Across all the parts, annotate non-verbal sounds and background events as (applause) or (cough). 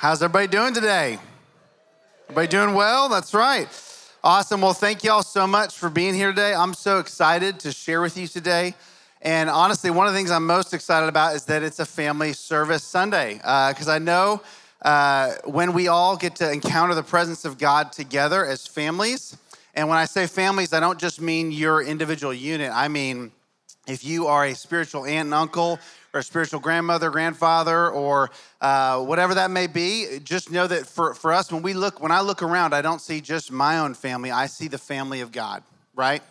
How's everybody doing today? Everybody doing well? That's right. Awesome. Well, thank y'all so much for being here today. I'm so excited to share with you today. And honestly, one of the things I'm most excited about is that it's a family service Sunday. Because uh, I know uh, when we all get to encounter the presence of God together as families, and when I say families, I don't just mean your individual unit, I mean if you are a spiritual aunt and uncle or a spiritual grandmother, grandfather, or uh, whatever that may be, just know that for, for us, when we look, when I look around, I don't see just my own family, I see the family of God, right?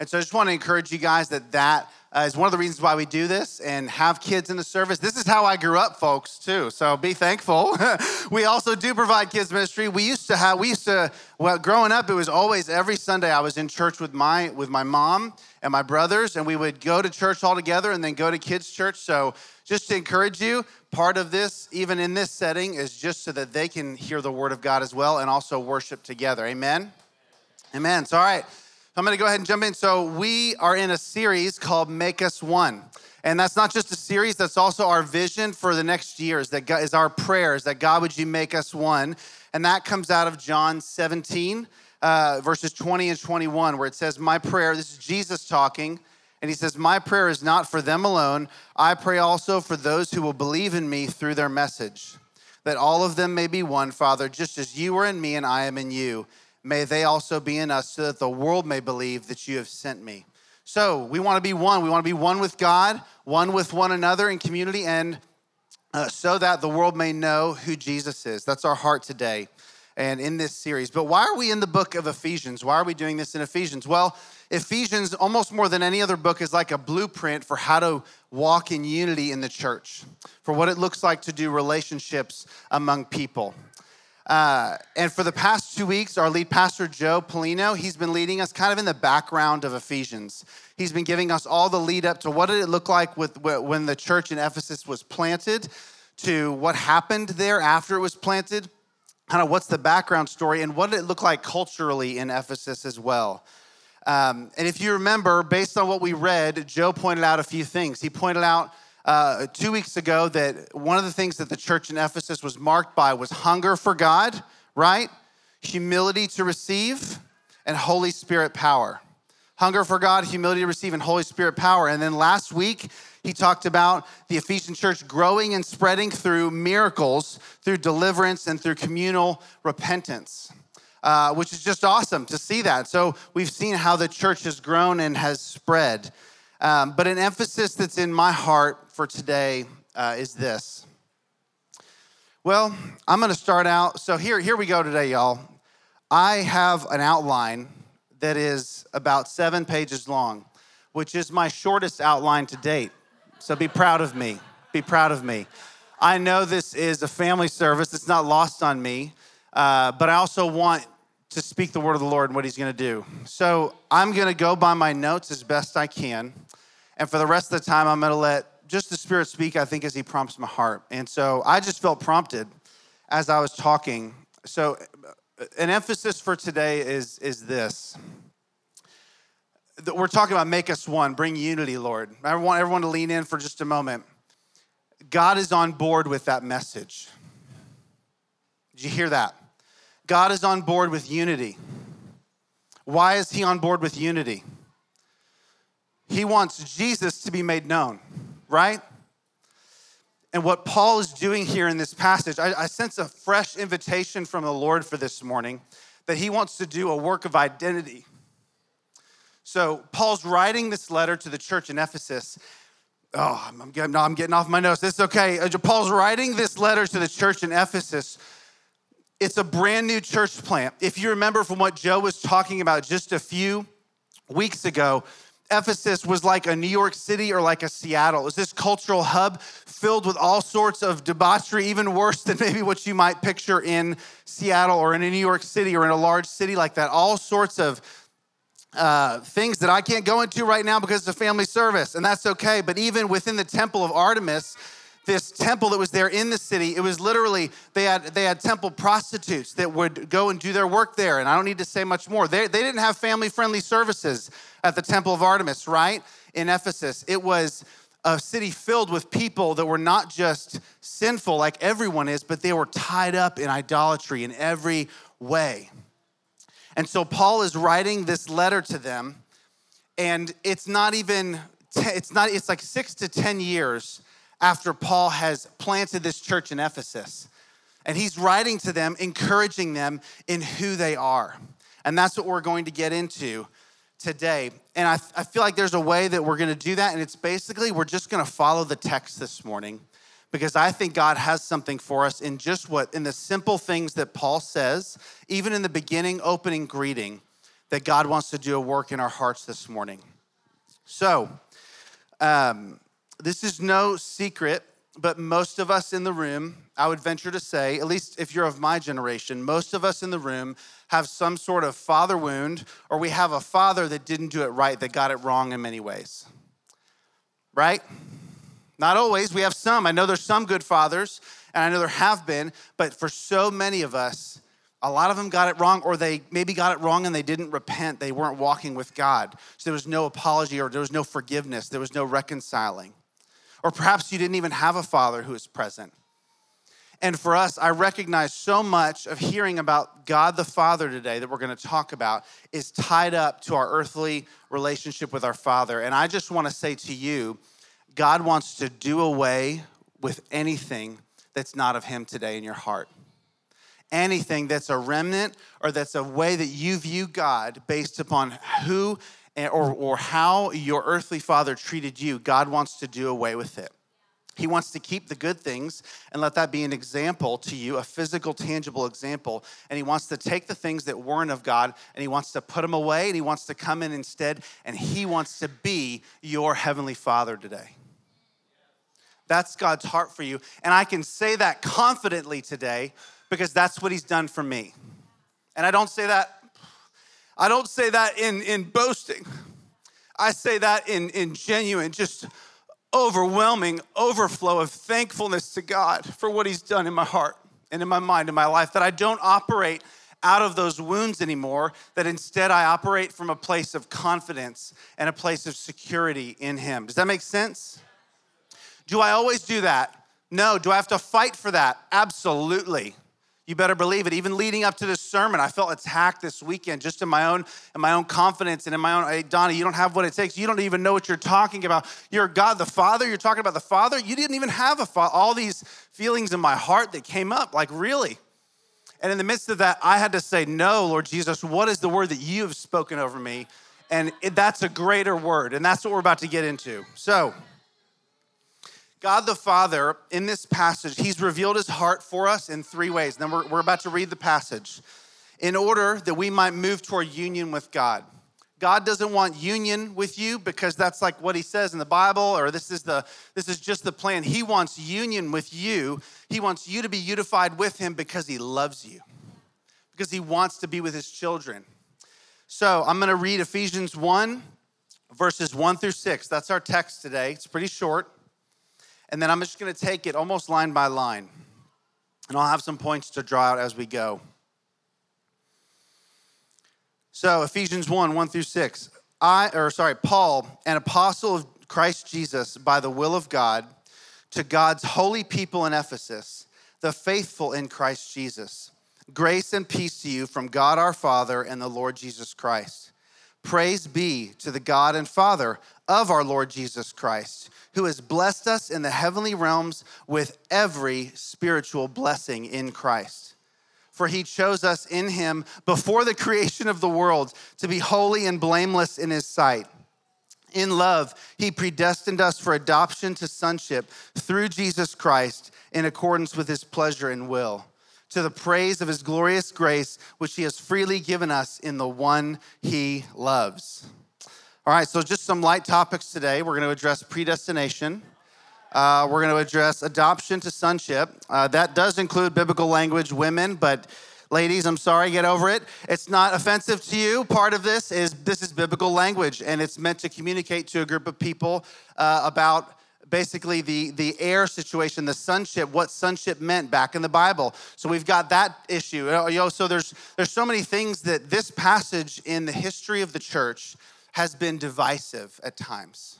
And so I just want to encourage you guys that that uh, is one of the reasons why we do this and have kids in the service. This is how I grew up, folks, too. So be thankful. (laughs) we also do provide kids ministry. We used to have, we used to, well, growing up, it was always every Sunday I was in church with my with my mom and my brothers, and we would go to church all together and then go to kids' church. So just to encourage you, part of this, even in this setting, is just so that they can hear the word of God as well and also worship together. Amen. Amen. So all right. I'm going to go ahead and jump in. So, we are in a series called Make Us One. And that's not just a series, that's also our vision for the next years. That God, is our prayers that God, would you make us one? And that comes out of John 17, uh, verses 20 and 21, where it says, My prayer, this is Jesus talking, and he says, My prayer is not for them alone. I pray also for those who will believe in me through their message, that all of them may be one, Father, just as you are in me and I am in you may they also be in us so that the world may believe that you have sent me. So we want to be one. We want to be one with God, one with one another in community, and uh, so that the world may know who Jesus is. That's our heart today and in this series. But why are we in the book of Ephesians? Why are we doing this in Ephesians? Well, Ephesians, almost more than any other book, is like a blueprint for how to walk in unity in the church, for what it looks like to do relationships among people. Uh, and for the past two weeks, our lead pastor, Joe Polino, he's been leading us kind of in the background of Ephesians. He's been giving us all the lead up to what did it look like with, when the church in Ephesus was planted, to what happened there after it was planted, kind of what's the background story, and what did it look like culturally in Ephesus as well. Um, and if you remember, based on what we read, Joe pointed out a few things. He pointed out uh, two weeks ago that one of the things that the church in Ephesus was marked by was hunger for God, right? Humility to receive, and Holy Spirit power. Hunger for God, humility to receive, and Holy Spirit power. And then last week, he talked about the Ephesian church growing and spreading through miracles, through deliverance, and through communal repentance. Uh, which is just awesome to see that. So, we've seen how the church has grown and has spread. Um, but an emphasis that's in my heart for today uh, is this. Well, I'm going to start out. So here, here we go today, y'all. I have an outline that is about seven pages long, which is my shortest outline to date. So be proud of me. Be proud of me. I know this is a family service. It's not lost on me, uh, but I also want to speak the word of the Lord and what He's going to do. So I'm going to go by my notes as best I can. And for the rest of the time, I'm going to let just the Spirit speak, I think, as He prompts my heart. And so I just felt prompted as I was talking. So, an emphasis for today is, is this. We're talking about make us one, bring unity, Lord. I want everyone to lean in for just a moment. God is on board with that message. Did you hear that? God is on board with unity. Why is He on board with unity? He wants Jesus to be made known right? And what Paul is doing here in this passage, I, I, sense a fresh invitation from the Lord for this morning that he wants to do a work of identity. So, Paul's writing this letter to the church in Ephesus. Oh, I'm getting, I'm getting off my notes. It's okay. Uh, Paul's writing this letter to the church in Ephesus. It's a brand new church plant. If you remember from what Joe was talking about just a few weeks ago, Ephesus was like a New York City or like a Seattle. It was this cultural hub filled with all sorts of debauchery, even worse than (laughs) maybe what you might picture in Seattle or in a New York City or in a large city like that. All sorts of uh, things that I can't go into right now because it's a family service, and that's okay. But even within the temple of Artemis, this temple that was there in the city it was literally they had they had temple prostitutes that would go and do their work there and i don't need to say much more they, they didn't have family friendly services at the temple of artemis right in ephesus it was a city filled with people that were not just sinful like everyone is, but they were tied up in idolatry in every way. And so Paul is writing this letter to them, and it's not even, it's not, it's like six to 10 years after Paul has planted this church in Ephesus. And he's writing to them, encouraging them in who they are. And that's what we're going to get into today. And I, I feel like there's a way that we're going to do that. And it's basically, we're just going to follow the text this morning because I think God has something for us in just what, in the simple things that Paul says, even in the beginning, opening greeting, that God wants to do a work in our hearts this morning. So, um, this is no secret, but most of us in the room, I would venture to say, at least if you're of my generation, most of us in the room have some sort of father wound, or we have a father that didn't do it right, that got it wrong in many ways. Right? Not always. We have some. I know there's some good fathers, and I know there have been, but for so many of us, a lot of them got it wrong, or they maybe got it wrong and they didn't repent. They weren't walking with God. So there was no apology, or there was no forgiveness, there was no reconciling. Or perhaps you didn't even have a father who is present. And for us, I recognize so much of hearing about God the Father today that we're going to talk about is tied up to our earthly relationship with our Father. And I just want to say to you, God wants to do away with anything that's not of Him today in your heart. Anything that's a remnant or that's a way that you view God based upon who or, or how your earthly father treated you, God wants to do away with it. He wants to keep the good things and let that be an example to you, a physical, tangible example. And he wants to take the things that weren't of God and he wants to put them away and he wants to come in instead and he wants to be your heavenly father today. That's God's heart for you. And I can say that confidently today because that's what he's done for me. And I don't say that, I don't say that in, in boasting. I say that in, in genuine, just overwhelming overflow of thankfulness to God for what He's done in my heart and in my mind, in my life, that I don't operate out of those wounds anymore, that instead I operate from a place of confidence and a place of security in Him. Does that make sense? Do I always do that? No. Do I have to fight for that? Absolutely. You better believe it. Even leading up to this sermon, I felt attacked this weekend just in my own in my own confidence and in my own. Hey, Donnie, you don't have what it takes. You don't even know what you're talking about. You're God the Father. You're talking about the Father. You didn't even have a father. All these feelings in my heart that came up, like really. And in the midst of that, I had to say, No, Lord Jesus, what is the word that you have spoken over me? And that's a greater word. And that's what we're about to get into. So. God the Father, in this passage, He's revealed His heart for us in three ways. Then we're, we're about to read the passage in order that we might move toward union with God. God doesn't want union with you because that's like what he says in the Bible or this is the this is just the plan. He wants union with you. He wants you to be unified with him because he loves you. Because he wants to be with his children. So, I'm going to read Ephesians 1 verses 1 through 6. That's our text today. It's pretty short. And then I'm just going to take it almost line by line. And I'll have some points to draw out as we go. So, Ephesians 1 1 through 6. I, or sorry, Paul, an apostle of Christ Jesus by the will of God, to God's holy people in Ephesus, the faithful in Christ Jesus. Grace and peace to you from God our Father and the Lord Jesus Christ. Praise be to the God and Father of our Lord Jesus Christ who has blessed us in the heavenly realms with every spiritual blessing in Christ. For he chose us in him before the creation of the world to be holy and blameless in his sight. In love, he predestined us for adoption to sonship through Jesus Christ in accordance with his pleasure and will, to the praise of his glorious grace, which he has freely given us in the one he loves. All right, so just some light topics today. We're going to address predestination. Uh, we're going to address adoption to sonship. Uh, that does include biblical language, women, but ladies, I'm sorry, get over it. It's not offensive to you. Part of this is this is biblical language, and it's meant to communicate to a group of people uh, about basically the, the heir situation, the sonship, what sonship meant back in the Bible. So we've got that issue. You know, so there's there's so many things that this passage in the history of the church has been divisive at times.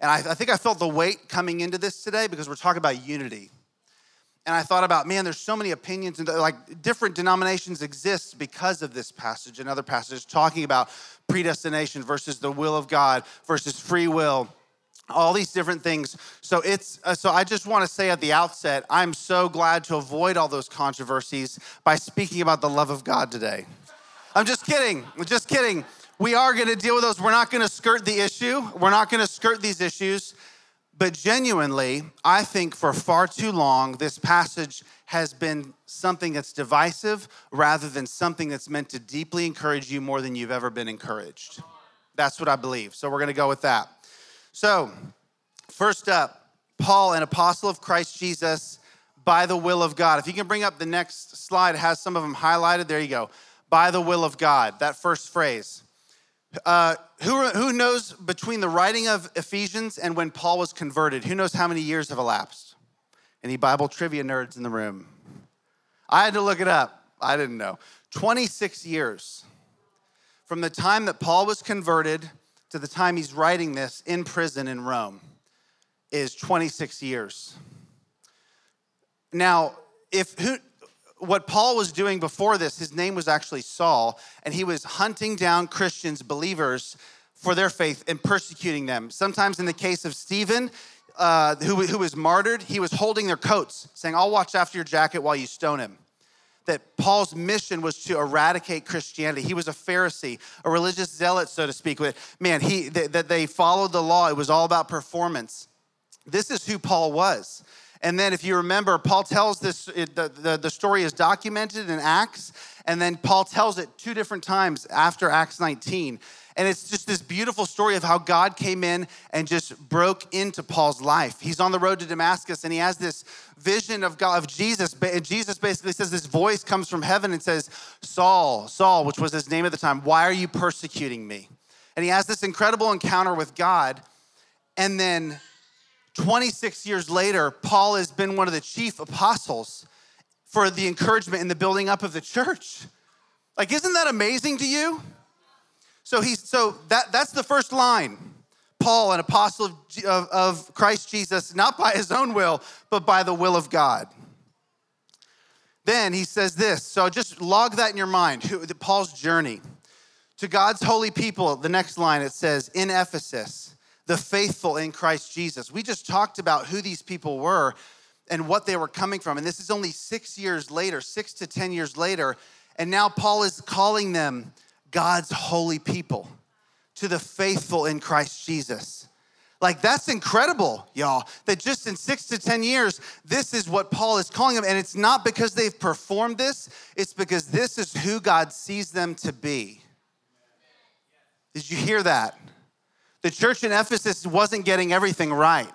And I, I think I felt the weight coming into this today because we're talking about unity. And I thought about, man, there's so many opinions and like different denominations exist because of this passage and other passages talking about predestination versus the will of God versus free will all these different things. So it's uh, so I just want to say at the outset, I'm so glad to avoid all those controversies by speaking about the love of God today. I'm just kidding. I'm just kidding. We are going to deal with those. We're not going to skirt the issue. We're not going to skirt these issues. But genuinely, I think for far too long, this passage has been something that's divisive rather than something that's meant to deeply encourage you more than you've ever been encouraged. That's what I believe. So we're going to go with that. So, first up, Paul, an apostle of Christ Jesus by the will of God. If you can bring up the next slide, it has some of them highlighted. There you go. By the will of God, that first phrase. Uh, who, who knows between the writing of Ephesians and when Paul was converted? Who knows how many years have elapsed? Any Bible trivia nerds in the room? I had to look it up. I didn't know. 26 years. From the time that Paul was converted to the time he's writing this in prison in Rome is 26 years. Now, if who, what Paul was doing before this, his name was actually Saul, and he was hunting down Christians, believers, for their faith and persecuting them. Sometimes, in the case of Stephen, uh, who, who was martyred, he was holding their coats, saying, I'll watch after your jacket while you stone him that Paul's mission was to eradicate Christianity. He was a Pharisee, a religious zealot, so to speak. Man, he that they followed the law. It was all about performance. This is who Paul was. And then, if you remember, Paul tells this, it, the, the, the story is documented in Acts, and then Paul tells it two different times after Acts 19. And it's just this beautiful story of how God came in and just broke into Paul's life. He's on the road to Damascus and he has this vision of God, of Jesus. Jesus basically says this voice comes from heaven and says, Saul, Saul, which was his name at the time, why are you persecuting me? And he has this incredible encounter with God. And then 26 years later, Paul has been one of the chief apostles for the encouragement and the building up of the church. Like, isn't that amazing to you? So he's so that that's the first line. Paul, an apostle of, of, of Christ Jesus, not by his own will, but by the will of God. Then he says this. So just log that in your mind. Paul's journey to God's holy people. The next line it says, in Ephesus, the faithful in Christ Jesus. We just talked about who these people were and what they were coming from. And this is only six years later, six to 10 years later. And now Paul is calling them God's holy people, to the faithful in Christ Jesus. Like, that's incredible, y'all, that just in six to 10 years, this is what Paul is calling them. And it's not because they've performed this, it's because this is who God sees them to be. Did you hear that? The church in Ephesus wasn't getting everything right.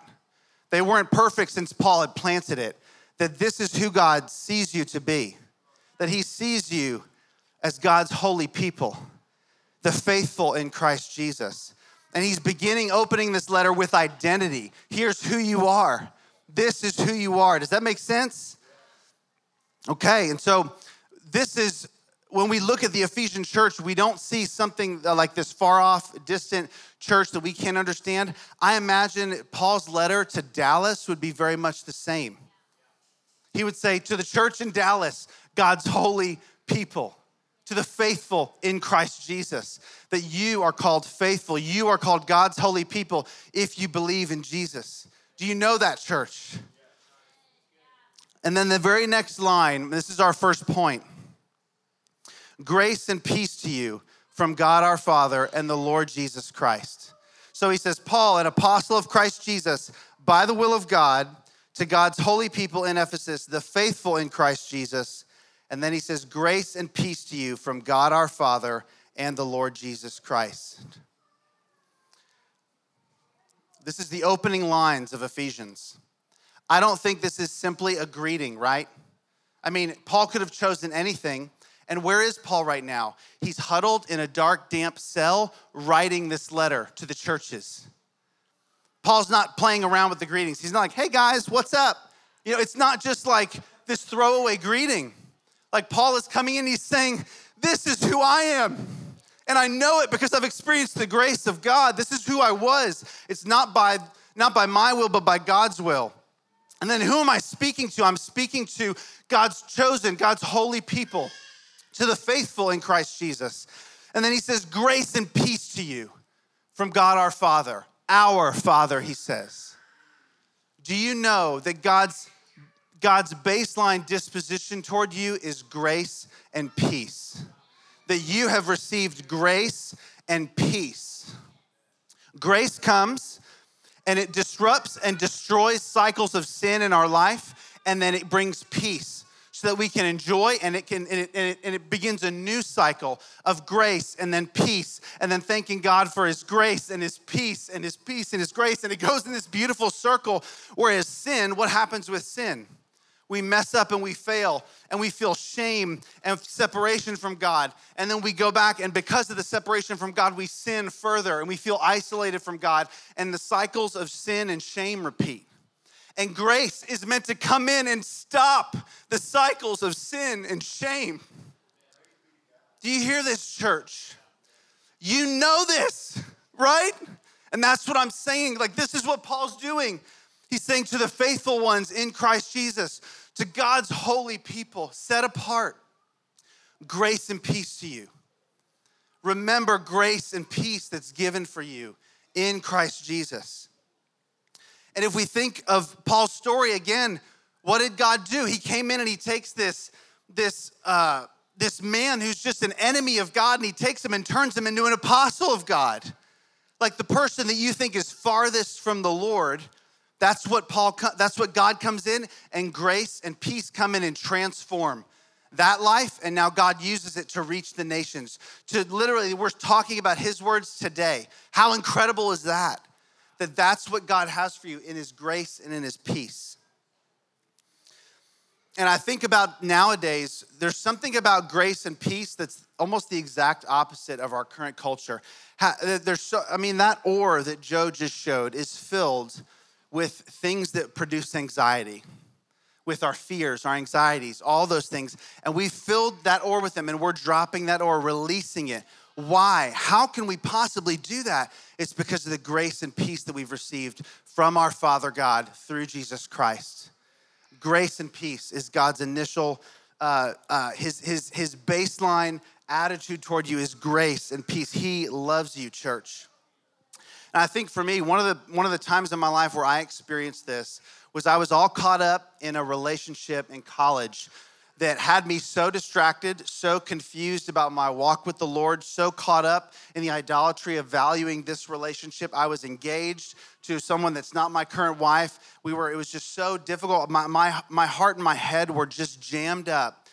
They weren't perfect since Paul had planted it. That this is who God sees you to be. That he sees you as God's holy people, the faithful in Christ Jesus. And he's beginning opening this letter with identity. Here's who you are. This is who you are. Does that make sense? Okay, and so this is when we look at the Ephesian church, we don't see something like this far off, distant church that we can't understand. I imagine Paul's letter to Dallas would be very much the same. He would say, To the church in Dallas, God's holy people to the faithful in Christ Jesus, that you are called faithful. You are called God's holy people if you believe in Jesus. Do you know that, church? And then the very next line, this is our first point grace and peace to you from God our Father and the Lord Jesus Christ. So he says, Paul, an apostle of Christ Jesus, by the will of God, to God's holy people in Ephesus, the faithful in Christ Jesus and then he says, Grace and peace to you from God our Father and the Lord Jesus Christ. This is the opening lines of Ephesians. I don't think this is simply a greeting, right? I mean, Paul could have chosen anything. And where is Paul right now? He's huddled in a dark, damp cell writing this letter to the churches. Paul's not playing around with the greetings. He's not like, hey guys, what's up? You know, it's not just like this throwaway greeting. Like Paul is coming in, he's saying, This is who I am. And I know it because I've experienced the grace of God. This is who I was. It's not by not by my will, but by God's will. And then who am I speaking to? I'm speaking to God's chosen, God's holy people, to the faithful in Christ Jesus. And then he says, Grace and peace to you from God our Father, our Father, he says. Do you know that God's, God's baseline disposition toward you is grace and peace? That you have received grace and peace. Grace comes and it disrupts and destroys cycles of sin in our life, and then it brings peace so that we can enjoy and it can and it, and it, and it, begins a new cycle of grace and then peace and then thanking god for his grace and his peace and his peace and his grace and it goes in this beautiful circle whereas sin what happens with sin we mess up and we fail and we feel shame and separation from God. And then we go back, and because of the separation from God, we sin further and we feel isolated from God. And the cycles of sin and shame repeat. And grace is meant to come in and stop the cycles of sin and shame. Do you hear this, church? You know this, right? And that's what I'm saying. Like, this is what Paul's doing. He's saying to the faithful ones in Christ Jesus, to God's holy people, set apart, grace and peace to you. Remember grace and peace that's given for you in Christ Jesus. And if we think of Paul's story again, what did God do? He came in and he takes this, this, uh, this man who's just an enemy of God and he takes him and turns him into an apostle of God. Like the person that you think is farthest from the Lord that's what Paul that's what God comes in and grace and peace come in and transform that life and now God uses it to reach the nations. To literally we're talking about his words today. How incredible is that? That that's what God has for you in his grace and in his peace. And I think about nowadays, there's something about grace and peace that's almost the exact opposite of our current culture. There's so, I mean, that ore that Joe just showed is filled with things that produce anxiety, with our fears, our anxieties, all those things. And we filled that ore with them and we're dropping that ore, releasing it. Why? How can we possibly do that? It's because of the grace and peace that we've received from our Father God through Jesus Christ. Grace and peace is God's initial, uh, uh, his, his, his baseline attitude toward you is grace and peace. He loves you, church. And I think for me, one of the one of the times in my life where I experienced this was I was all caught up in a relationship in college that had me so distracted, so confused about my walk with the Lord, so caught up in the idolatry of valuing this relationship. I was engaged to someone that's not my current wife. We were, it was just so difficult. My, my, my heart and my head were just jammed up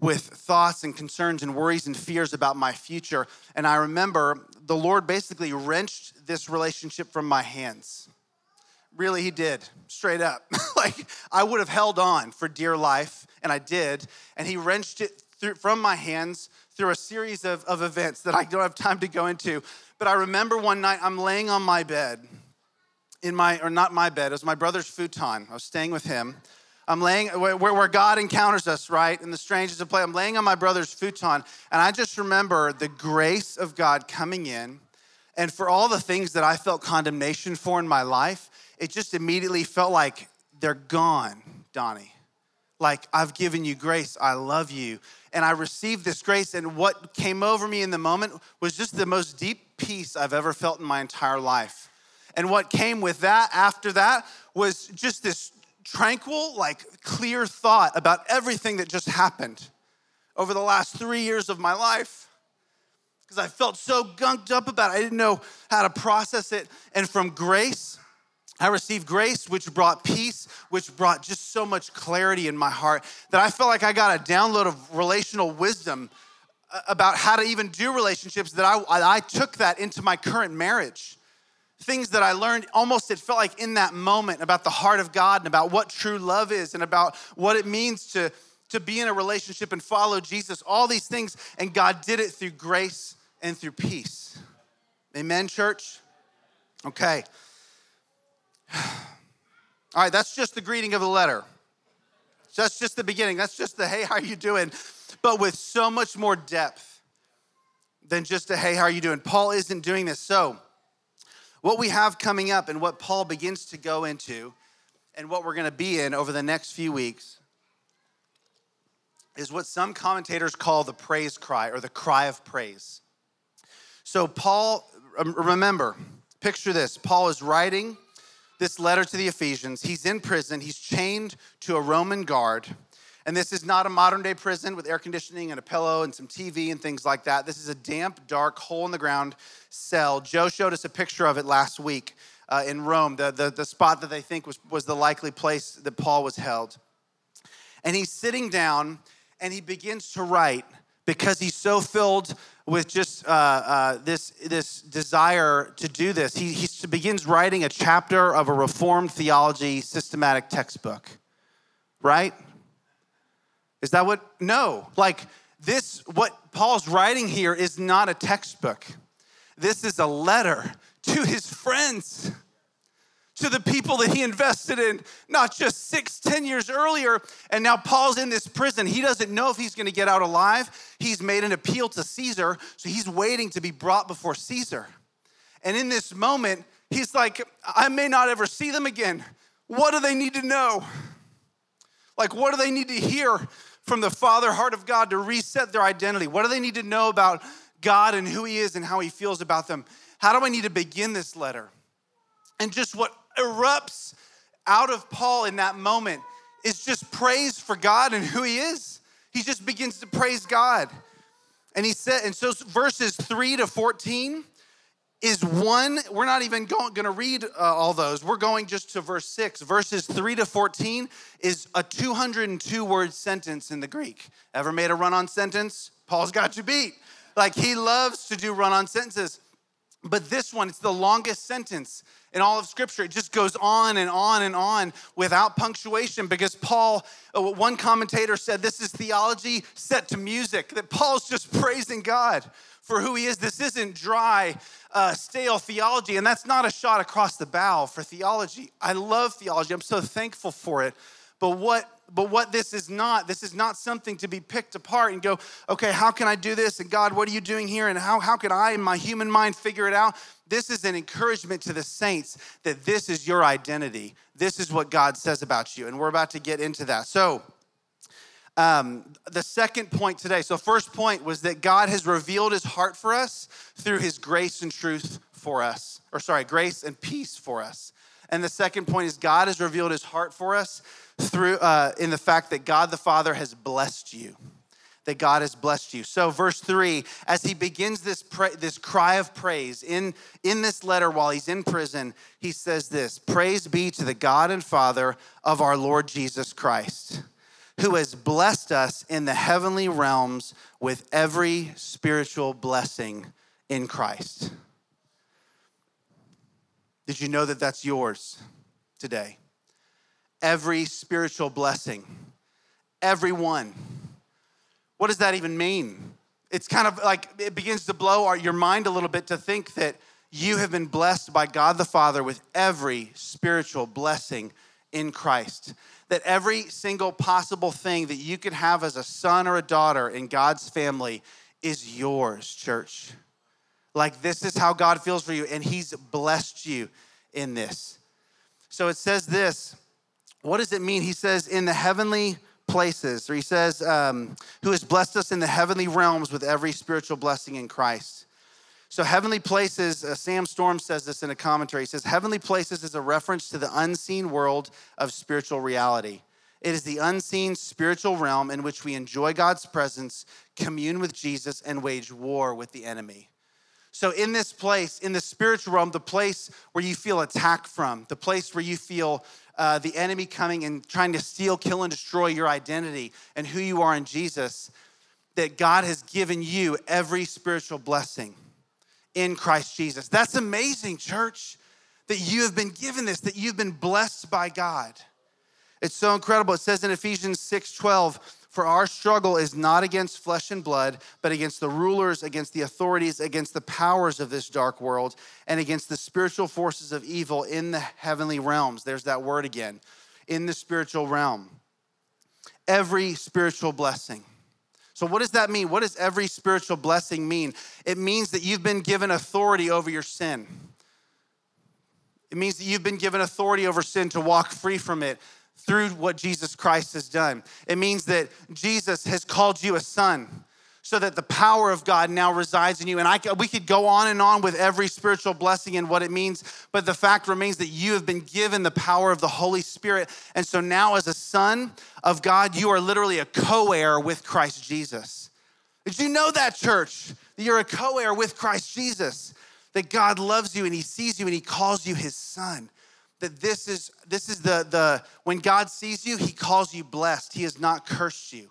with thoughts and concerns and worries and fears about my future. And I remember the Lord basically wrenched this relationship from my hands. Really, He did, straight up. (laughs) like I would have held on for dear life, and I did. And He wrenched it through, from my hands through a series of, of events that I don't have time to go into. But I remember one night I'm laying on my bed, in my, or not my bed, it was my brother's futon. I was staying with him I'm laying where, where God encounters us, right? In the strangest of play. I'm laying on my brother's futon, and I just remember the grace of God coming in. And for all the things that I felt condemnation for in my life, it just immediately felt like they're gone, Donnie. Like, I've given you grace. I love you. And I received this grace. And what came over me in the moment was just the most deep peace I've ever felt in my entire life. And what came with that after that was just this tranquil, like clear thought about everything that just happened over the last three years of my life because I felt so gunked up about it. I didn't know how to process it. And from grace, I received grace, which brought peace, which brought just so much clarity in my heart that I felt like I got a download of relational wisdom uh, about how to even do relationships that I, I took that into my current marriage things that I learned almost it felt like in that moment about the heart of God and about what true love is and about what it means to, to be in a relationship and follow Jesus, all these things. And God did it through grace and through peace. Amen, church? Okay. All right, that's just the greeting of the letter. That's just the beginning. That's just the hey, how are you doing? But with so much more depth than just a hey, how are you doing? Paul isn't doing this. So, what we have coming up and what Paul begins to go into and what we're going to be in over the next few weeks is what some commentators call the praise cry or the cry of praise. So, Paul, um, remember, picture this Paul is writing this letter to the Ephesians. He's in prison, he's chained to a Roman guard. And this is not a modern day prison with air conditioning and a pillow and some TV and things like that. This is a damp, dark, hole in the ground cell. Joe showed us a picture of it last week uh, in Rome, the, the, the spot that they think was, was the likely place that Paul was held. And he's sitting down and he begins to write because he's so filled with just uh, uh, this, this desire to do this. He, he begins writing a chapter of a Reformed theology systematic textbook, right? Is that what? No. Like, this, what Paul's writing here is not a textbook. This is a letter to his friends to the people that he invested in not just six, ten years earlier. And now Paul's in this prison. He doesn't know if he's going to get out alive. He's made an appeal to Caesar, so he's waiting to be brought before Caesar. And in this moment, he's like, I may not ever see them again. What do they need to know? Like, what do they need to hear from the Father heart of God to reset their identity? What do they need to know about God and who He is and how He feels about them? How do I need to begin this letter? And just what erupts out of Paul in that moment is just praise for God and who he is. He just begins to praise God. And he said, and so verses 3 to 14 is one, we're not even going, going to read uh, all those. We're going just to verse 6. Verses 3 to 14 is a 202 word sentence in the Greek. Ever made a run on sentence? Paul's got you beat. Like he loves to do run on sentences. But this one, it's the longest sentence in all of Scripture. It just goes on and on and on without punctuation because Paul, uh, one commentator said, this is theology set to music, that Paul's just praising God for who he is. This isn't dry, uh, stale theology, and that's not a shot across the bow for theology. I love theology, I'm so thankful for it. But what but what this is not, this is not something to be picked apart and go, okay, how can I do this? And God, what are you doing here? And how, how can I, in my human mind, figure it out? This is an encouragement to the saints that this is your identity. This is what God says about you. And we're about to get into that. So, um, the second point today so, first point was that God has revealed his heart for us through his grace and truth for us, or sorry, grace and peace for us. And the second point is God has revealed his heart for us through uh, in the fact that God the Father has blessed you that God has blessed you. So, verse three, as he begins this, pra- this cry of praise in, in this letter while he's in prison, he says this Praise be to the God and Father of our Lord Jesus Christ, who has blessed us in the heavenly realms with every spiritual blessing in Christ. Did you know that that's yours today? Every spiritual blessing, every one what does that even mean? It's kind of like it begins to blow our, your mind a little bit to think that you have been blessed by God the Father with every spiritual blessing in Christ. That every single possible thing that you could have as a son or a daughter in God's family is yours, church. Like this is how God feels for you, and He's blessed you in this. So it says this. What does it mean? He says, in the heavenly places, or he says, um, who has blessed us in the heavenly realms with every spiritual blessing in Christ. So, heavenly places, uh, Sam Storm says this in a commentary. He says, Heavenly places is a reference to the unseen world of spiritual reality. It is the unseen spiritual realm in which we enjoy God's presence, commune with Jesus, and wage war with the enemy. So, in this place, in the spiritual realm, the place where you feel attacked from, the place where you feel uh, the enemy coming and trying to steal, kill, and destroy your identity and who you are in Jesus, that God has given you every spiritual blessing in Christ Jesus. That's amazing, church, that you have been given this, that you've been blessed by God. It's so incredible. It says in Ephesians 6 12, for our struggle is not against flesh and blood, but against the rulers, against the authorities, against the powers of this dark world, and against the spiritual forces of evil in the heavenly realms. There's that word again in the spiritual realm. Every spiritual blessing. So, what does that mean? What does every spiritual blessing mean? It means that you've been given authority over your sin. It means that you've been given authority over sin to walk free from it through what Jesus Christ has done. It means that Jesus has called you a son so that the power of God now resides in you. And I, we could go on and on with every spiritual blessing and what it means, but the fact remains that you have been given the power of the Holy Spirit. And so now, as a son of God, you are literally a co heir with Christ Jesus. Did you know that, church? That you're a co heir with Christ Jesus, that God loves you and He sees you and He calls you His son. That this is this is the the when God sees you, He calls you blessed. He has not cursed you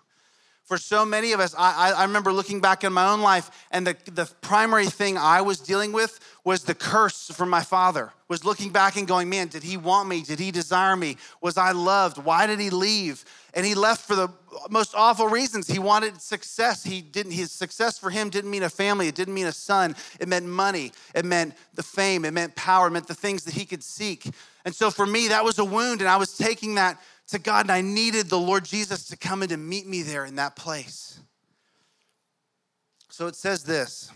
for so many of us, I, I, remember looking back in my own life, and the, the primary thing I was dealing with was the curse from my father. Was looking back and going, man, did he want me? Did he desire me? Was I loved? Why did he leave? And he left for the most awful reasons. He wanted success. He didn't. His success for him didn't mean a family. It didn't mean a son. It meant money. It meant the fame. It meant power. It meant the things that he could seek. And so for me, that was a wound, and I was taking that to God, and I needed the Lord Jesus to come in to meet me there in that place. So it says this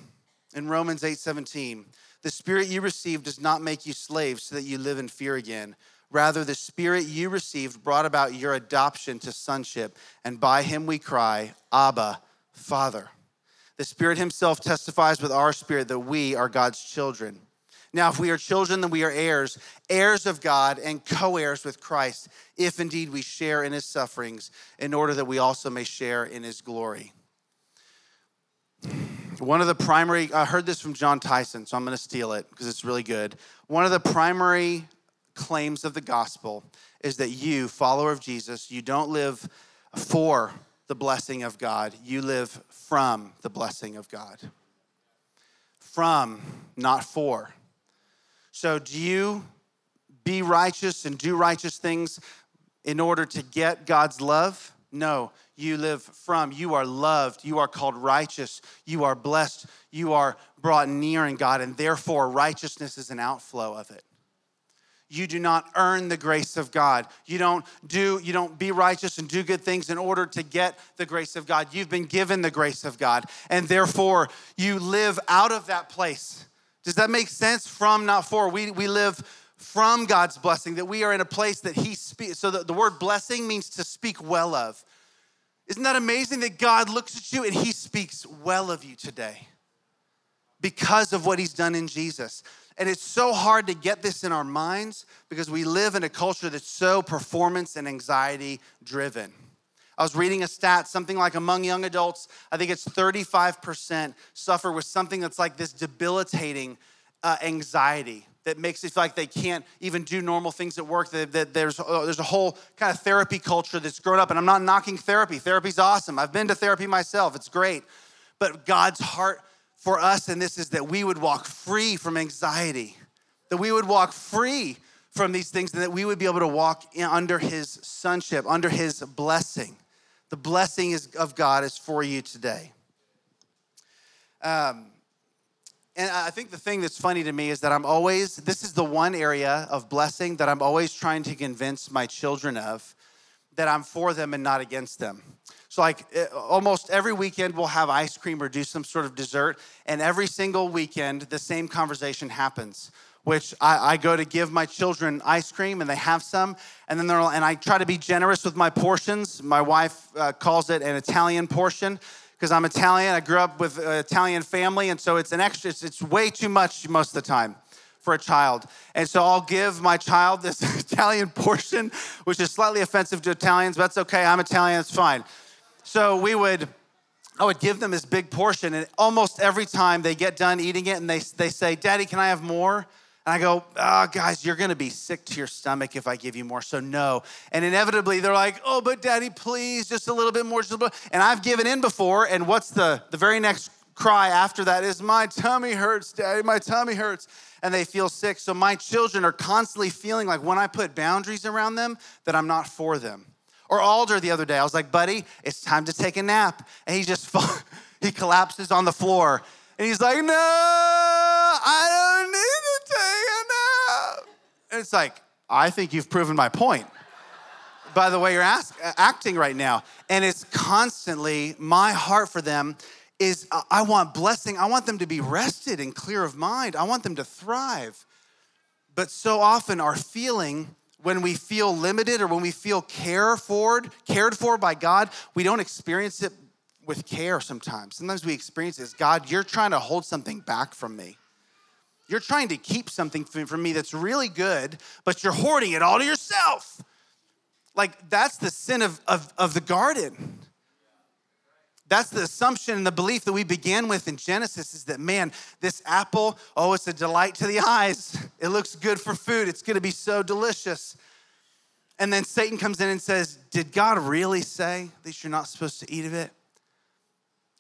in Romans 8 17. The spirit you received does not make you slaves so that you live in fear again. Rather, the spirit you received brought about your adoption to sonship, and by him we cry, Abba, Father. The Spirit Himself testifies with our spirit that we are God's children. Now, if we are children, then we are heirs, heirs of God and co heirs with Christ, if indeed we share in his sufferings, in order that we also may share in his glory. One of the primary, I heard this from John Tyson, so I'm going to steal it because it's really good. One of the primary claims of the gospel is that you, follower of Jesus, you don't live for the blessing of God, you live from the blessing of God. From, not for. So, do you be righteous and do righteous things in order to get God's love? No, you live from. You are loved. You are called righteous. You are blessed. You are brought near in God, and therefore righteousness is an outflow of it. You do not earn the grace of God. You don't do you don't be righteous and do good things in order to get the grace of God. You've been given the grace of God, and therefore you live out of that place does that make sense? From, not for. We, we live from God's blessing, that we are in a place that He speaks. So the, the word blessing means to speak well of. Isn't that amazing that God looks at you and He speaks well of you today because of what He's done in Jesus? And it's so hard to get this in our minds because we live in a culture that's so performance and anxiety driven. I was reading a stat, something like among young adults, I think it's 35% suffer with something that's like this debilitating uh, anxiety that makes it feel like they can't even do normal things at work. That, that there's, uh, there's a whole kind of therapy culture that's grown up. And I'm not knocking therapy. Therapy's awesome. I've been to therapy myself, it's great. But God's heart for us in this is that we would walk free from anxiety, that we would walk free from these things, and that we would be able to walk under His sonship, under His blessing the blessing is, of God is for you today. Um, and I think the thing that's funny to me is that I'm always, this is the one area of blessing that I'm always trying to convince my children of that I'm for them and not against them. So, like eh, almost every weekend, we'll have ice cream or do some sort of dessert. And every single weekend, the same conversation happens which I, I, go to give my children ice cream and they have some and then they're and i try to be generous with my portions my wife uh, calls it an italian portion because i'm italian. I grew up with an italian family and so it's an extra it's, it's way too much most of the time for a child. And so i'll give my child this (laughs) italian portion which is slightly offensive to italians but that's okay. I'm italian it's fine. So we would I would give them this big portion, and almost every time they get done eating it and they, they say, Daddy, can I have more? And I go, oh, guys, you're gonna be sick to your stomach if I give you more, so no. And inevitably they're like, oh, but daddy, please, just a little bit more, just a little. And I've given in before, and what's the, the very next cry after that is, my tummy hurts, daddy, my tummy hurts. And they feel sick. So my children are constantly feeling like when I put boundaries around them, that I'm not for them. Or Alder the other day, I was like, buddy, it's time to take a nap. And he just, (laughs) he collapses on the floor. And he's like, no, I don't need it's like, I think you've proven my point by the way you're ask, acting right now. And it's constantly my heart for them is I want blessing. I want them to be rested and clear of mind. I want them to thrive. But so often, our feeling when we feel limited or when we feel cared for, cared for by God, we don't experience it with care sometimes. Sometimes we experience it as God, you're trying to hold something back from me. You're trying to keep something from me that's really good, but you're hoarding it all to yourself. Like, that's the sin of, of, of the garden. That's the assumption and the belief that we began with in Genesis is that, man, this apple, oh, it's a delight to the eyes. (laughs) It looks good for food. It's gonna be so delicious. And then Satan comes in and says, Did God really say that you're not supposed to eat of it?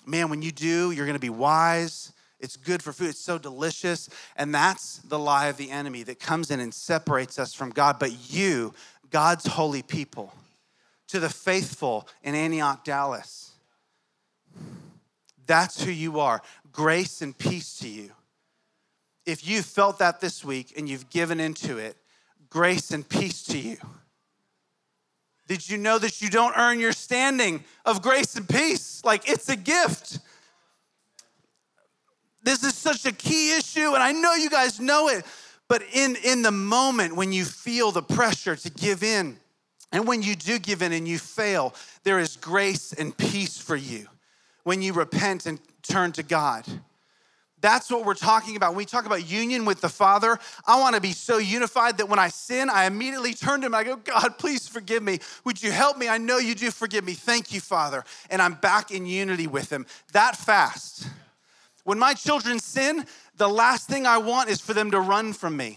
Man, when you do, you're gonna be wise. It's good for food. It's so delicious. And that's the lie of the enemy that comes in and separates us from God. But you, God's holy people, to the faithful in Antioch, Dallas, that's who you are. Grace and peace to you. If you felt that this week and you've given into it, grace and peace to you. Did you know that you don't earn your standing of grace and peace? Like it's a gift. This is such a key issue, and I know you guys know it. But in, in the moment when you feel the pressure to give in, and when you do give in and you fail, there is grace and peace for you when you repent and turn to God. That's what we're talking about. When we talk about union with the Father, I want to be so unified that when I sin, I immediately turn to Him. I go, God, please forgive me. Would you help me? I know you do forgive me. Thank you, Father. And I'm back in unity with Him. That fast. When my children sin, the last thing I want is for them to run from me.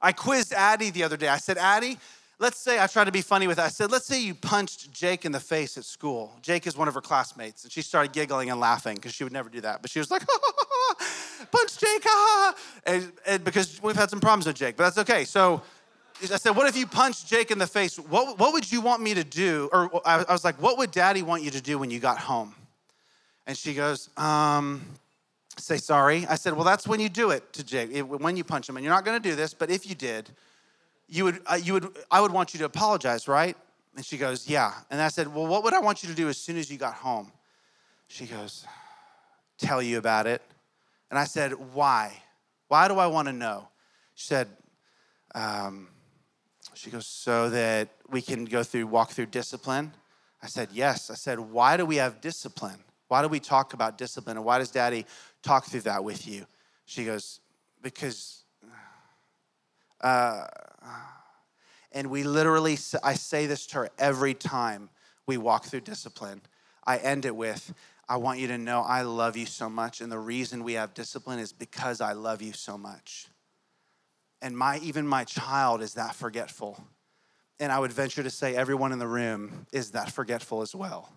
I quizzed Addie the other day. I said, Addie, let's say I tried to be funny with it. I said, let's say you punched Jake in the face at school. Jake is one of her classmates, and she started giggling and laughing because she would never do that. But she was like, (laughs) punch Jake, ha, and, and because we've had some problems with Jake, but that's okay. So I said, what if you punched Jake in the face? What, what would you want me to do? Or I was like, what would daddy want you to do when you got home? And she goes, um, say sorry. I said, well, that's when you do it to Jake, when you punch him. And you're not going to do this, but if you did, you would, uh, you would, I would want you to apologize, right? And she goes, yeah. And I said, well, what would I want you to do as soon as you got home? She goes, tell you about it. And I said, why? Why do I want to know? She said, um, she goes, so that we can go through, walk through discipline. I said, yes. I said, why do we have discipline? Why do we talk about discipline? And why does daddy talk through that with you? She goes, Because, uh, and we literally, I say this to her every time we walk through discipline. I end it with, I want you to know I love you so much. And the reason we have discipline is because I love you so much. And my, even my child is that forgetful. And I would venture to say everyone in the room is that forgetful as well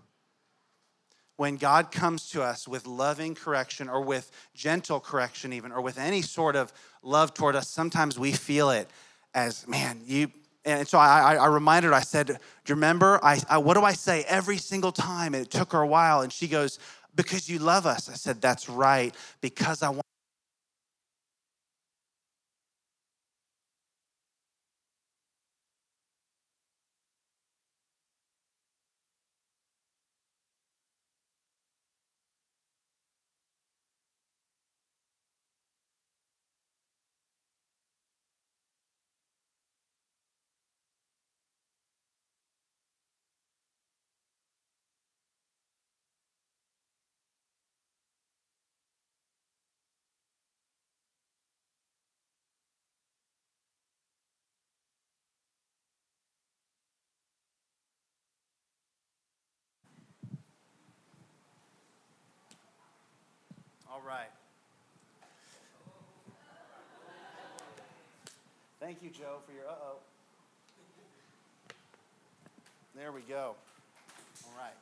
when God comes to us with loving correction or with gentle correction, even, or with any sort of love toward us, sometimes we feel it as, man, you. And so I, I reminded her, I said, Do you remember? I, I, what do I say every single time? And it took her a while. And she goes, Because you love us. I said, That's right, because I want. All right. Thank you, Joe, for your uh oh. There we go. All right.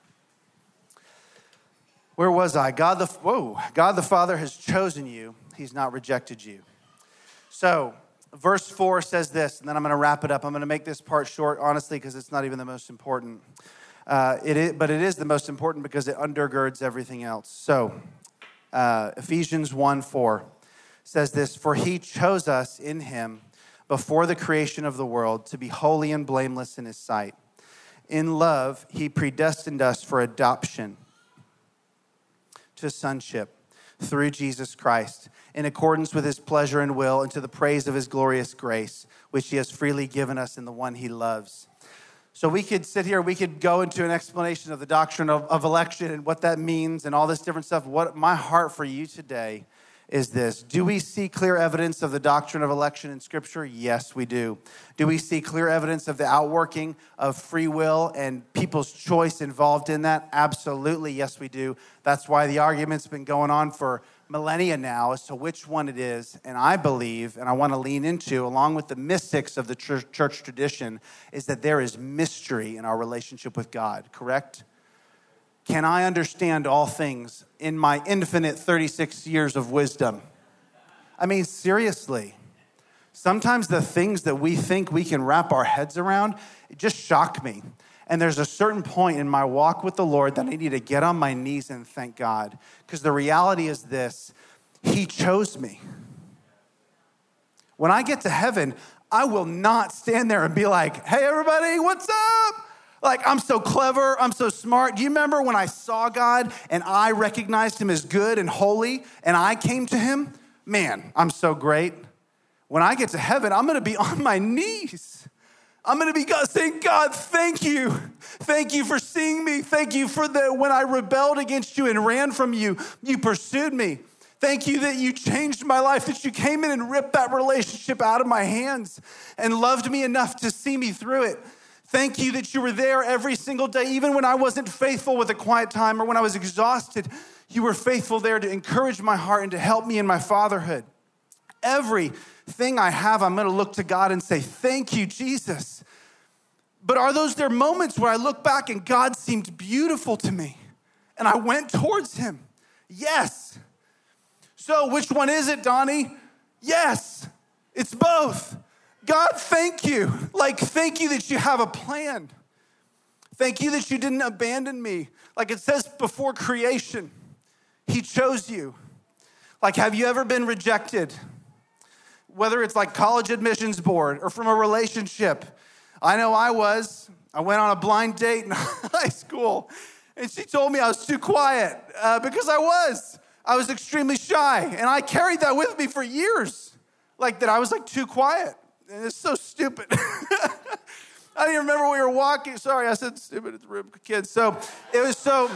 Where was I? God the whoa, God the Father has chosen you. He's not rejected you. So, verse 4 says this, and then I'm going to wrap it up. I'm going to make this part short, honestly, because it's not even the most important. Uh, it is, but it is the most important because it undergirds everything else. So, uh, Ephesians 1 4 says this For he chose us in him before the creation of the world to be holy and blameless in his sight. In love, he predestined us for adoption to sonship through Jesus Christ, in accordance with his pleasure and will, and to the praise of his glorious grace, which he has freely given us in the one he loves. So we could sit here, we could go into an explanation of the doctrine of, of election and what that means and all this different stuff. What my heart for you today is this Do we see clear evidence of the doctrine of election in Scripture? Yes, we do. Do we see clear evidence of the outworking of free will and people's choice involved in that? Absolutely, yes, we do. That's why the argument's been going on for millennia now as to which one it is. And I believe, and I want to lean into, along with the mystics of the church, church tradition, is that there is mystery in our relationship with God, correct? Can I understand all things in my infinite 36 years of wisdom? I mean, seriously. Sometimes the things that we think we can wrap our heads around just shock me. And there's a certain point in my walk with the Lord that I need to get on my knees and thank God. Because the reality is this He chose me. When I get to heaven, I will not stand there and be like, hey, everybody, what's up? Like, I'm so clever, I'm so smart. Do you remember when I saw God and I recognized him as good and holy and I came to him? Man, I'm so great. When I get to heaven, I'm gonna be (laughs) on my knees. I'm gonna be God, saying, God, thank you. Thank you for seeing me. Thank you for the when I rebelled against you and ran from you, you pursued me. Thank you that you changed my life, that you came in and ripped that relationship out of my hands and loved me enough to see me through it. Thank you that you were there every single day, even when I wasn't faithful with a quiet time or when I was exhausted. You were faithful there to encourage my heart and to help me in my fatherhood. Everything I have, I'm gonna look to God and say, Thank you, Jesus. But are those there moments where I look back and God seemed beautiful to me and I went towards him? Yes. So, which one is it, Donnie? Yes, it's both. God, thank you. Like, thank you that you have a plan. Thank you that you didn't abandon me. Like it says before creation, He chose you. Like, have you ever been rejected? Whether it's like college admissions board or from a relationship. I know I was. I went on a blind date in (laughs) high school, and she told me I was too quiet uh, because I was. I was extremely shy, and I carried that with me for years. Like that, I was like too quiet. And it's so stupid. (laughs) I don't remember we were walking. Sorry, I said stupid. It's room kids. So it was so,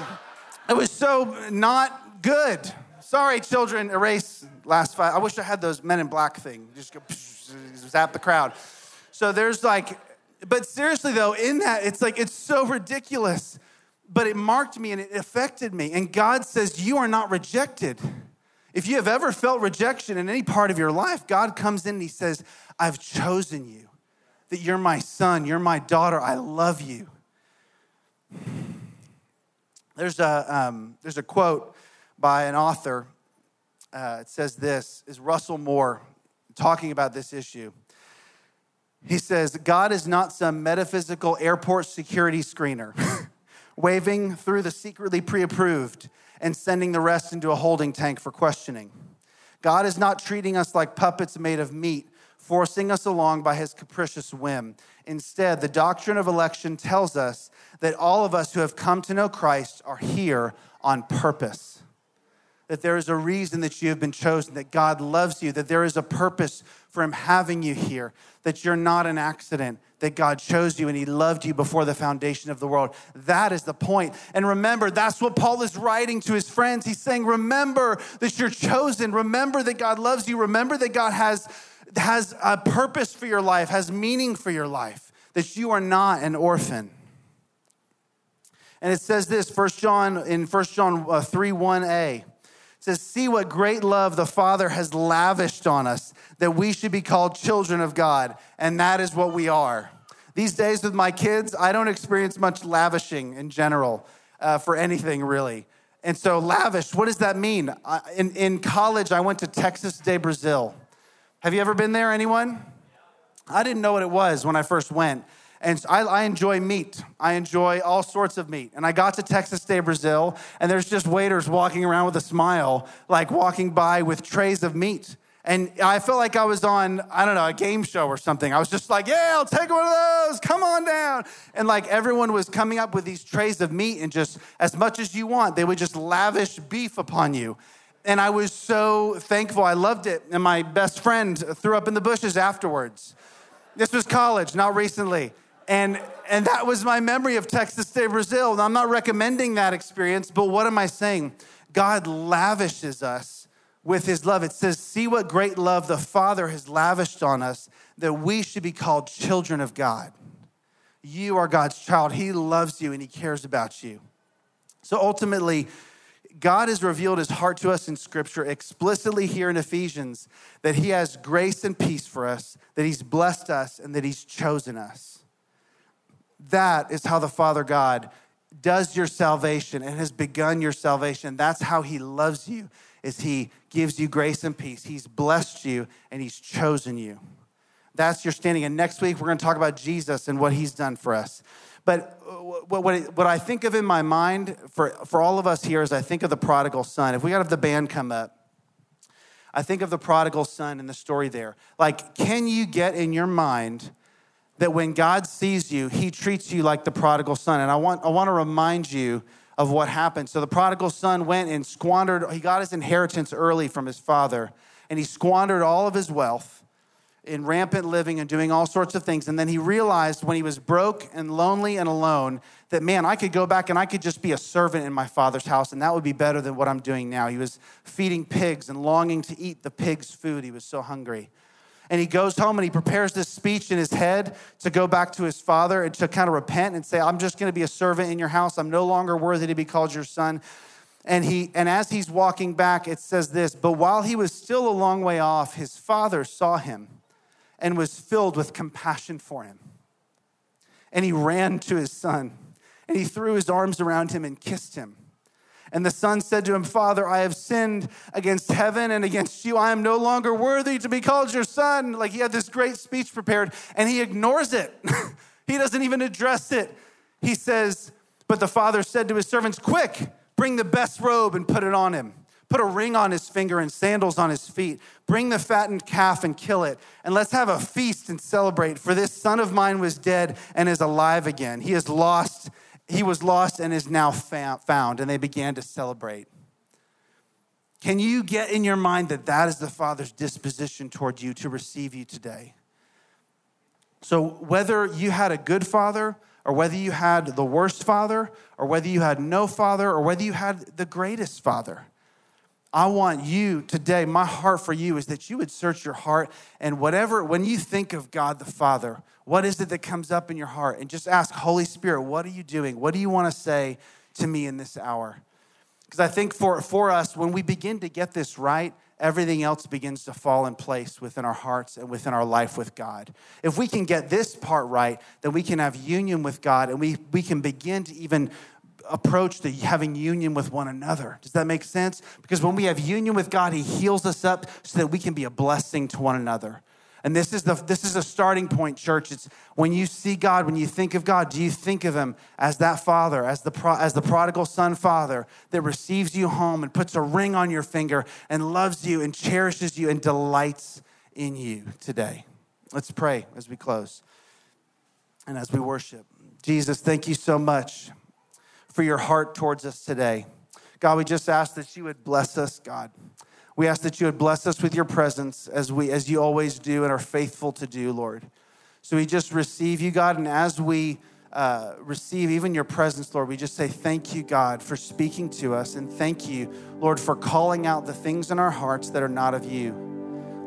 it was so not good. Sorry, children. Erase last five. I wish I had those Men in Black thing. Just go (laughs) zap the crowd. So there's like, but seriously though, in that it's like it's so ridiculous, but it marked me and it affected me. And God says, "You are not rejected." If you have ever felt rejection in any part of your life, God comes in and He says, I've chosen you, that you're my son, you're my daughter, I love you. There's a, um, there's a quote by an author. Uh, it says this is Russell Moore talking about this issue. He says, God is not some metaphysical airport security screener, (laughs) waving through the secretly pre approved and sending the rest into a holding tank for questioning. God is not treating us like puppets made of meat, forcing us along by his capricious whim. Instead, the doctrine of election tells us that all of us who have come to know Christ are here on purpose. That there is a reason that you have been chosen, that God loves you, that there is a purpose for Him having you here, that you're not an accident, that God chose you and He loved you before the foundation of the world. That is the point. And remember, that's what Paul is writing to his friends. He's saying, Remember that you're chosen. Remember that God loves you. Remember that God has, has a purpose for your life, has meaning for your life, that you are not an orphan. And it says this, 1 John, in 1 John uh, 3 1a says, See what great love the Father has lavished on us, that we should be called children of God. And that is what we are. These days with my kids, I don't experience much lavishing in general uh, for anything really. And so, lavish, what does that mean? I, in, in college, I went to Texas de Brazil. Have you ever been there, anyone? I didn't know what it was when I first went. And I, I, enjoy meat. I enjoy all sorts of meat. And I got to Texas de Brazil, and there's just waiters walking around with a smile, like walking by with trays of meat. And I felt like I was on, I don't know, a game show or something. I was just like, yeah, I'll take one of those. Come on down. And like everyone was coming up with these trays of meat, and just as much as you want, they would just lavish beef upon you. And I was so thankful. I loved it. And my best friend threw up in the bushes afterwards. This was college, not recently. And, and that was my memory of Texas de Brazil. Now, I'm not recommending that experience, but what am I saying? God lavishes us with his love. It says, See what great love the Father has lavished on us that we should be called children of God. You are God's child. He loves you and he cares about you. So ultimately, God has revealed his heart to us in scripture explicitly here in Ephesians that he has grace and peace for us, that he's blessed us, and that he's chosen us. That is how the Father God does your salvation and has begun your salvation. That's how he loves you is he gives you grace and peace. He's blessed you and he's chosen you. That's your standing. And next week, we're going to talk about Jesus and what he's done for us. But uh, what, what, what I think of in my mind for, for all of us here is I think of the prodigal son. If we got to have the band come up, I think of the prodigal son and the story there. Like, can you get in your mind that when God sees you, he treats you like the prodigal son? And I want, I want to remind you of what happened. So the prodigal son went and squandered, he got his inheritance early from his father, and he squandered all of his wealth in rampant living and doing all sorts of things. And then he realized when he was broke and lonely and alone that, man, I could go back and I could just be a servant in my father's house, and that would be better than what I'm doing now. He was feeding pigs and longing to eat the pig's food. He was so hungry and he goes home and he prepares this speech in his head to go back to his father and to kind of repent and say, I'm just going to be a servant in your house. I'm no longer worthy to be called your son. And he and as he's walking back, it says this, but while he was still a long way off, his father saw him and was filled with compassion for him. And he ran to his son and he threw his arms around him and kissed him. And the son said to him, Father, I have sinned against heaven and against you. I am no longer worthy to be called your son. Like he had this great speech prepared and he ignores it. (laughs) he doesn't even address it. He says, But the father said to his servants, Quick, bring the best robe and put it on him. Put a ring on his finger and sandals on his feet. Bring the fattened calf and kill it. And let's have a feast and celebrate. For this son of mine was dead and is alive again. He is lost he was lost and is now found, and they began to celebrate. Can you get in your mind that that is the Father's disposition toward you to receive you today? So, whether you had a good father, or whether you had the worst father, or whether you had no father, or whether you had the greatest father, I want you today, my heart for you is that you would search your heart and whatever, when you think of God the Father, what is it that comes up in your heart? And just ask, Holy Spirit, what are you doing? What do you want to say to me in this hour? Because I think for, for us, when we begin to get this right, everything else begins to fall in place within our hearts and within our life with God. If we can get this part right, then we can have union with God and we, we can begin to even approach to having union with one another. Does that make sense? Because when we have union with God, He heals us up so that we can be a blessing to one another. And this is the this is a starting point, church. It's when you see God, when you think of God, do you think of Him as that Father, as the pro, as the prodigal son Father that receives you home and puts a ring on your finger and loves you and cherishes you and delights in you today? Let's pray as we close and as we worship. Jesus, thank you so much for your heart towards us today. God, we just ask that you would bless us, God. We ask that you would bless us with your presence as we as you always do and are faithful to do, Lord. So we just receive you, God, and as we uh, receive even your presence, Lord, we just say thank you, God, for speaking to us, and thank you, Lord, for calling out the things in our hearts that are not of you.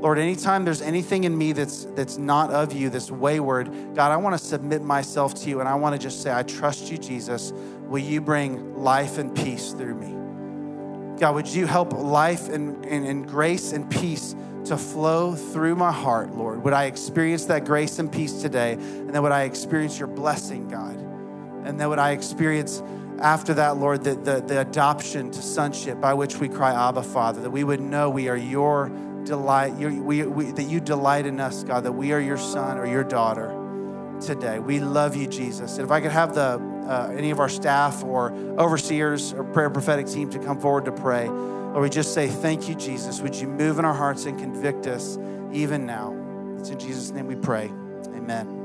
Lord, anytime there's anything in me that's that's not of you, that's wayward, God, I want to submit myself to you, and I want to just say, I trust you, Jesus will you bring life and peace through me? God, would you help life and, and, and grace and peace to flow through my heart, Lord? Would I experience that grace and peace today? And then would I experience your blessing, God? And then would I experience after that, Lord, the, the, the adoption to sonship by which we cry, Abba, Father, that we would know we are your delight, your, we, we, that you delight in us, God, that we are your son or your daughter today. We love you, Jesus. And if I could have the uh, any of our staff or overseers or prayer prophetic team to come forward to pray. Lord, we just say, Thank you, Jesus. Would you move in our hearts and convict us even now? It's in Jesus' name we pray. Amen.